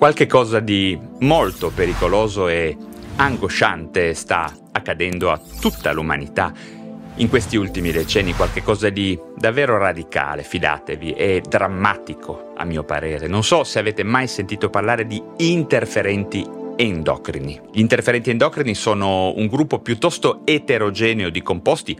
Qualche cosa di molto pericoloso e angosciante sta accadendo a tutta l'umanità in questi ultimi decenni qualcosa di davvero radicale, fidatevi, e drammatico a mio parere. Non so se avete mai sentito parlare di interferenti endocrini. Gli interferenti endocrini sono un gruppo piuttosto eterogeneo di composti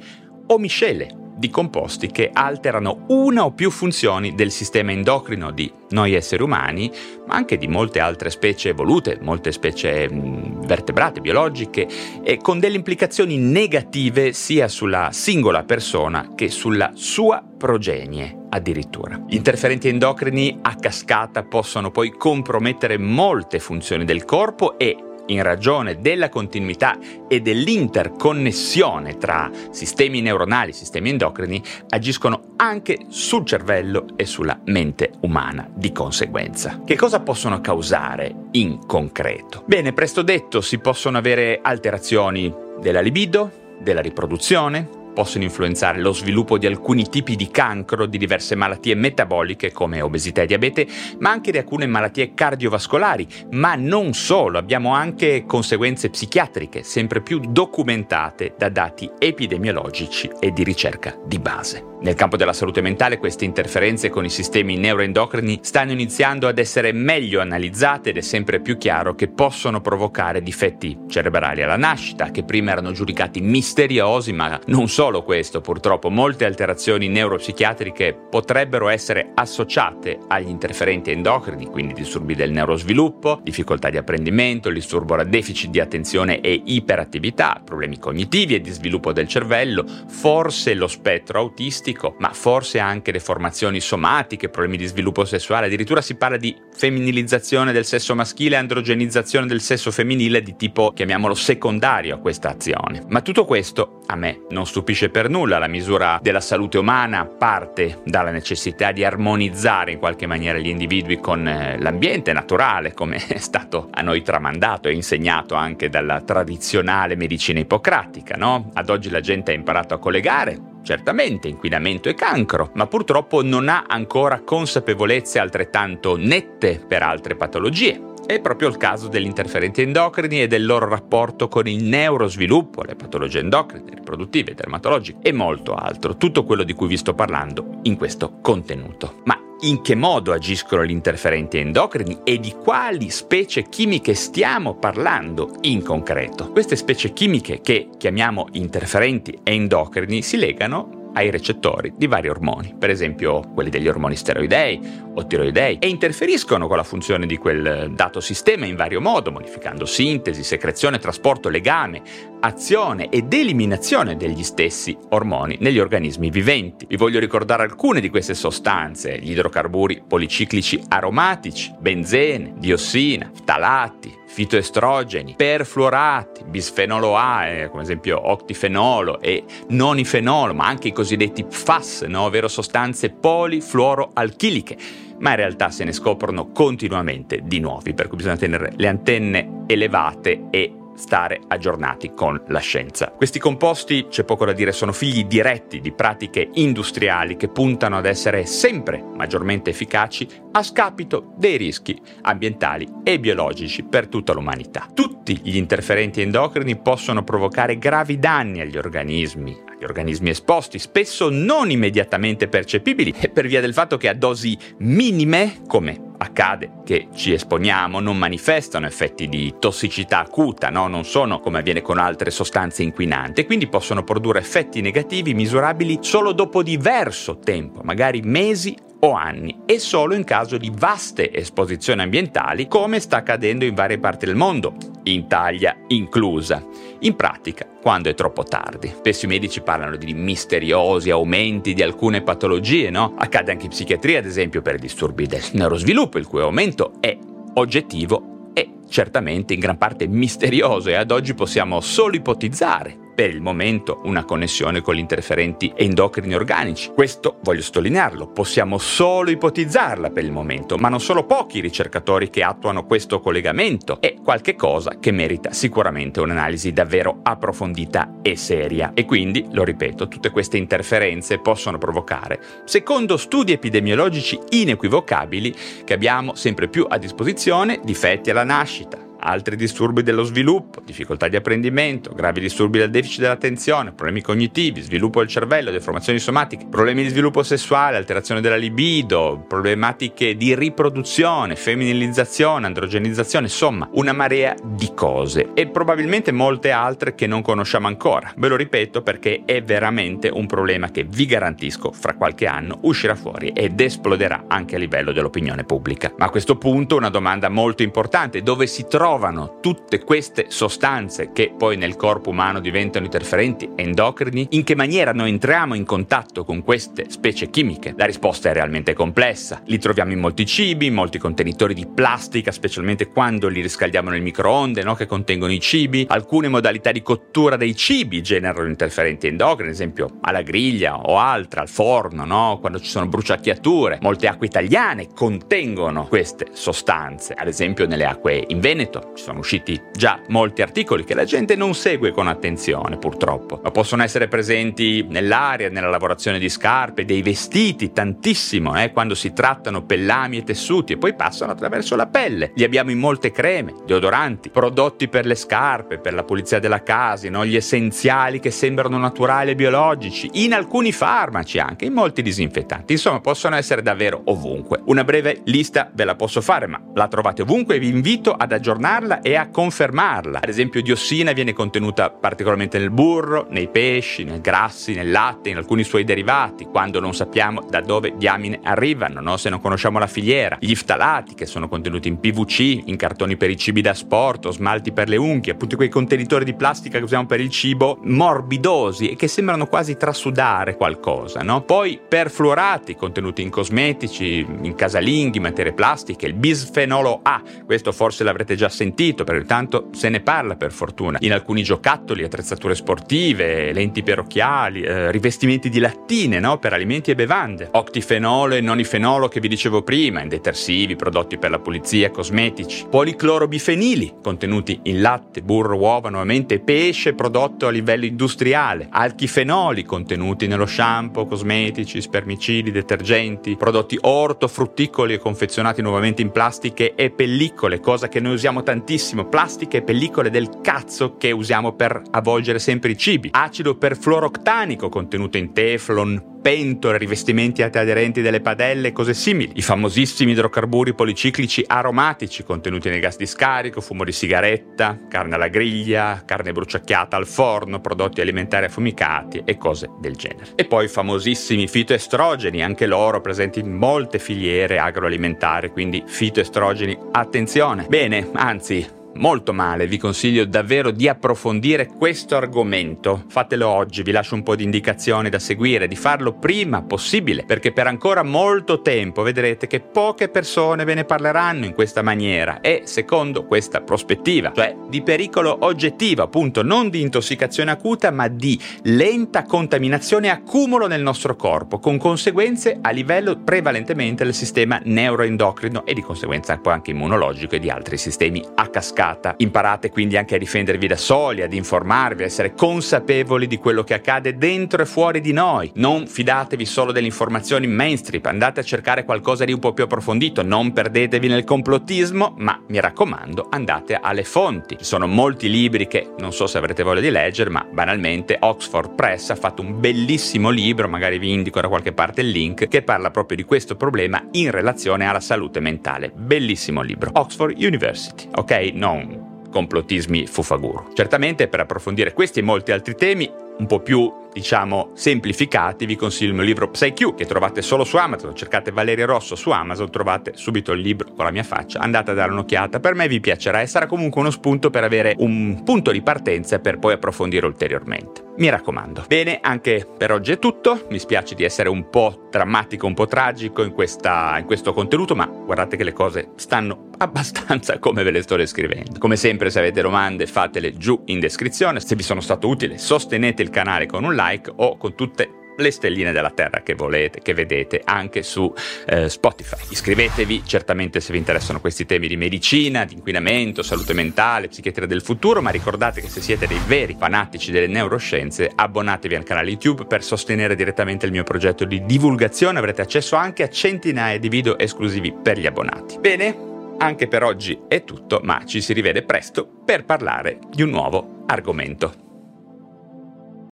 o miscele di composti che alterano una o più funzioni del sistema endocrino di noi esseri umani, ma anche di molte altre specie evolute, molte specie mh, vertebrate, biologiche, e con delle implicazioni negative sia sulla singola persona che sulla sua progenie addirittura. Gli interferenti endocrini a cascata possono poi compromettere molte funzioni del corpo e in ragione della continuità e dell'interconnessione tra sistemi neuronali e sistemi endocrini, agiscono anche sul cervello e sulla mente umana di conseguenza. Che cosa possono causare in concreto? Bene, presto detto, si possono avere alterazioni della libido, della riproduzione, possono influenzare lo sviluppo di alcuni tipi di cancro, di diverse malattie metaboliche come obesità e diabete, ma anche di alcune malattie cardiovascolari, ma non solo, abbiamo anche conseguenze psichiatriche sempre più documentate da dati epidemiologici e di ricerca di base. Nel campo della salute mentale queste interferenze con i sistemi neuroendocrini stanno iniziando ad essere meglio analizzate ed è sempre più chiaro che possono provocare difetti cerebrali alla nascita, che prima erano giudicati misteriosi, ma non solo questo, purtroppo molte alterazioni neuropsichiatriche potrebbero essere associate agli interferenti endocrini, quindi disturbi del neurosviluppo, difficoltà di apprendimento, disturbo da deficit di attenzione e iperattività, problemi cognitivi e di sviluppo del cervello, forse lo spettro autistico ma forse anche deformazioni somatiche, problemi di sviluppo sessuale, addirittura si parla di femminilizzazione del sesso maschile androgenizzazione del sesso femminile di tipo, chiamiamolo, secondario a questa azione. Ma tutto questo a me non stupisce per nulla, la misura della salute umana parte dalla necessità di armonizzare in qualche maniera gli individui con eh, l'ambiente naturale, come è stato a noi tramandato e insegnato anche dalla tradizionale medicina ippocratica, no? Ad oggi la gente ha imparato a collegare certamente inquinamento e cancro, ma purtroppo non ha ancora consapevolezze altrettanto nette per altre patologie. È proprio il caso degli interferenti endocrini e del loro rapporto con il neurosviluppo, le patologie endocrine, riproduttive, dermatologiche e molto altro, tutto quello di cui vi sto parlando in questo contenuto. Ma in che modo agiscono gli interferenti endocrini e di quali specie chimiche stiamo parlando in concreto. Queste specie chimiche che chiamiamo interferenti endocrini si legano ai recettori di vari ormoni, per esempio quelli degli ormoni steroidei o tiroidei, e interferiscono con la funzione di quel dato sistema in vario modo, modificando sintesi, secrezione, trasporto, legame, azione ed eliminazione degli stessi ormoni negli organismi viventi. Vi voglio ricordare alcune di queste sostanze, gli idrocarburi policiclici aromatici, benzene, diossina, ftalati, fitoestrogeni, perfluorati, bisfenolo A, eh, come esempio octifenolo e nonifenolo, ma anche i cosiddetti PFAS, no? ovvero sostanze polifluoroalchiliche ma in realtà se ne scoprono continuamente di nuovi, per cui bisogna tenere le antenne elevate e stare aggiornati con la scienza. Questi composti, c'è poco da dire, sono figli diretti di pratiche industriali che puntano ad essere sempre maggiormente efficaci a scapito dei rischi ambientali e biologici per tutta l'umanità. Tutti gli interferenti endocrini possono provocare gravi danni agli organismi, agli organismi esposti, spesso non immediatamente percepibili per via del fatto che a dosi minime, come accade che ci esponiamo, non manifestano effetti di tossicità acuta, no? non sono come avviene con altre sostanze inquinanti, e quindi possono produrre effetti negativi misurabili solo dopo diverso tempo, magari mesi o anni e solo in caso di vaste esposizioni ambientali come sta accadendo in varie parti del mondo, Italia inclusa. In pratica, quando è troppo tardi. Spesso i medici parlano di misteriosi aumenti di alcune patologie, no? Accade anche in psichiatria, ad esempio, per disturbi del neurosviluppo, il cui aumento è oggettivo e certamente in gran parte misterioso e ad oggi possiamo solo ipotizzare per il momento una connessione con gli interferenti endocrini organici. Questo voglio sottolinearlo, possiamo solo ipotizzarla per il momento, ma non solo pochi ricercatori che attuano questo collegamento, è qualche cosa che merita sicuramente un'analisi davvero approfondita e seria. E quindi, lo ripeto, tutte queste interferenze possono provocare, secondo studi epidemiologici inequivocabili che abbiamo sempre più a disposizione, difetti alla nascita, 것이다. Altri disturbi dello sviluppo, difficoltà di apprendimento, gravi disturbi del deficit dell'attenzione, problemi cognitivi, sviluppo del cervello, deformazioni somatiche, problemi di sviluppo sessuale, alterazione della libido, problematiche di riproduzione, femminilizzazione, androgenizzazione, insomma, una marea di cose e probabilmente molte altre che non conosciamo ancora. Ve lo ripeto perché è veramente un problema che vi garantisco fra qualche anno uscirà fuori ed esploderà anche a livello dell'opinione pubblica. Ma a questo punto una domanda molto importante, dove si trova trovano tutte queste sostanze che poi nel corpo umano diventano interferenti endocrini? In che maniera noi entriamo in contatto con queste specie chimiche? La risposta è realmente complessa. Li troviamo in molti cibi, in molti contenitori di plastica, specialmente quando li riscaldiamo nel microonde, no? che contengono i cibi. Alcune modalità di cottura dei cibi generano interferenti endocrini, ad esempio alla griglia o altra, al forno, no? quando ci sono bruciacchiature. Molte acque italiane contengono queste sostanze, ad esempio nelle acque in Veneto ci sono usciti già molti articoli che la gente non segue con attenzione purtroppo, ma possono essere presenti nell'aria, nella lavorazione di scarpe, dei vestiti, tantissimo, eh, quando si trattano pellami e tessuti e poi passano attraverso la pelle. Li abbiamo in molte creme, deodoranti, prodotti per le scarpe, per la pulizia della casa, no? gli essenziali che sembrano naturali e biologici, in alcuni farmaci anche, in molti disinfettanti. Insomma, possono essere davvero ovunque. Una breve lista ve la posso fare, ma la trovate ovunque e vi invito ad aggiornare aggiornarla e a confermarla. Ad esempio diossina viene contenuta particolarmente nel burro, nei pesci, nei grassi, nel latte, in alcuni suoi derivati, quando non sappiamo da dove diamine arrivano, no? se non conosciamo la filiera. Gli ftalati che sono contenuti in PVC, in cartoni per i cibi da sport o smalti per le unghie, appunto quei contenitori di plastica che usiamo per il cibo, morbidosi e che sembrano quasi trasudare qualcosa. No? Poi perfluorati contenuti in cosmetici, in casalinghi, materie plastiche, il bisfenolo A, questo forse l'avrete già sentito, perché tanto se ne parla per fortuna, in alcuni giocattoli, attrezzature sportive, lenti per occhiali, eh, rivestimenti di lattine no? per alimenti e bevande, octifenolo e nonifenolo che vi dicevo prima, in detersivi, prodotti per la pulizia, cosmetici, policlorobifenili contenuti in latte, burro, uova, nuovamente pesce prodotto a livello industriale, alchifenoli contenuti nello shampoo, cosmetici, spermicidi, detergenti, prodotti ortofrutticoli e confezionati nuovamente in plastiche e pellicole, cosa che noi usiamo tantissimo plastiche e pellicole del cazzo che usiamo per avvolgere sempre i cibi, acido perfluoroctanico contenuto in teflon, pentole, rivestimenti aderenti delle padelle e cose simili, i famosissimi idrocarburi policiclici aromatici contenuti nei gas di scarico, fumo di sigaretta, carne alla griglia, carne bruciacchiata al forno, prodotti alimentari affumicati e cose del genere. E poi i famosissimi fitoestrogeni, anche loro presenti in molte filiere agroalimentari, quindi fitoestrogeni, attenzione. Bene, anzi, molto male, vi consiglio davvero di approfondire questo argomento. Fatelo oggi, vi lascio un po' di indicazioni da seguire, di farlo prima possibile, perché per ancora molto tempo vedrete che poche persone ve ne parleranno in questa maniera e secondo questa prospettiva, cioè di pericolo oggettivo, appunto, non di intossicazione acuta, ma di lenta contaminazione e accumulo nel nostro corpo, con conseguenze a livello prevalentemente del sistema neuroendocrino e di conseguenza poi anche immunologico e di altri sistemi a cascata puntata. Imparate quindi anche a difendervi da soli, ad informarvi, a essere consapevoli di quello che accade dentro e fuori di noi. Non fidatevi solo delle informazioni mainstream, andate a cercare qualcosa di un po' più approfondito, non perdetevi nel complottismo, ma mi raccomando, andate alle fonti. Ci sono molti libri che non so se avrete voglia di leggere, ma banalmente Oxford Press ha fatto un bellissimo libro, magari vi indico da qualche parte il link, che parla proprio di questo problema in relazione alla salute mentale. Bellissimo libro. Oxford University, ok? Non complottismi fufaguru. Certamente per approfondire questi e molti altri temi un po' più diciamo semplificati, vi consiglio il mio libro PsyQ che trovate solo su Amazon, cercate Valerio Rosso su Amazon, trovate subito il libro con la mia faccia, andate a dare un'occhiata, per me vi piacerà e sarà comunque uno spunto per avere un punto di partenza per poi approfondire ulteriormente. Mi raccomando. Bene, anche per oggi è tutto, mi spiace di essere un po' drammatico, un po' tragico in, questa, in questo contenuto, ma guardate che le cose stanno abbastanza come ve le sto descrivendo. Come sempre se avete domande fatele giù in descrizione, se vi sono stato utile sostenete il canale con un like o con tutte le stelline della terra che volete, che vedete anche su eh, Spotify. Iscrivetevi certamente se vi interessano questi temi di medicina, di inquinamento, salute mentale, psichiatria del futuro, ma ricordate che se siete dei veri fanatici delle neuroscienze, abbonatevi al canale YouTube per sostenere direttamente il mio progetto di divulgazione, avrete accesso anche a centinaia di video esclusivi per gli abbonati. Bene, anche per oggi è tutto, ma ci si rivede presto per parlare di un nuovo argomento.